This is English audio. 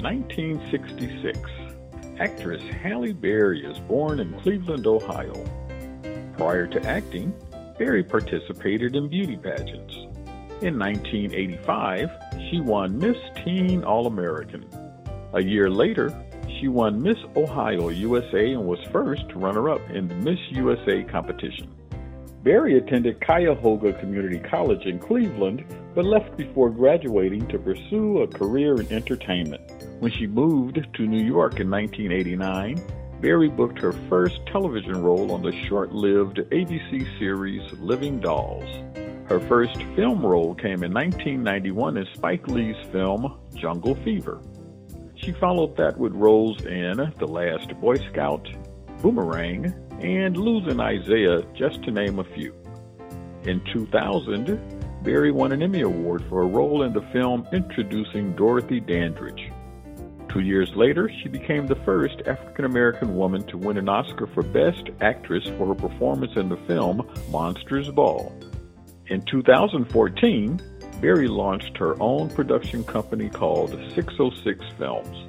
1966. Actress Halle Berry is born in Cleveland, Ohio. Prior to acting, Berry participated in beauty pageants. In 1985, she won Miss Teen All American. A year later, she won Miss Ohio USA and was first runner up in the Miss USA competition. Berry attended Cuyahoga Community College in Cleveland, but left before graduating to pursue a career in entertainment. When she moved to New York in 1989, Berry booked her first television role on the short lived ABC series Living Dolls. Her first film role came in 1991 in Spike Lee's film Jungle Fever. She followed that with roles in The Last Boy Scout, Boomerang, and Losing Isaiah, just to name a few. In 2000, Berry won an Emmy Award for a role in the film Introducing Dorothy Dandridge. Two years later, she became the first African American woman to win an Oscar for Best Actress for her performance in the film Monsters Ball. In 2014, Berry launched her own production company called 606 Films.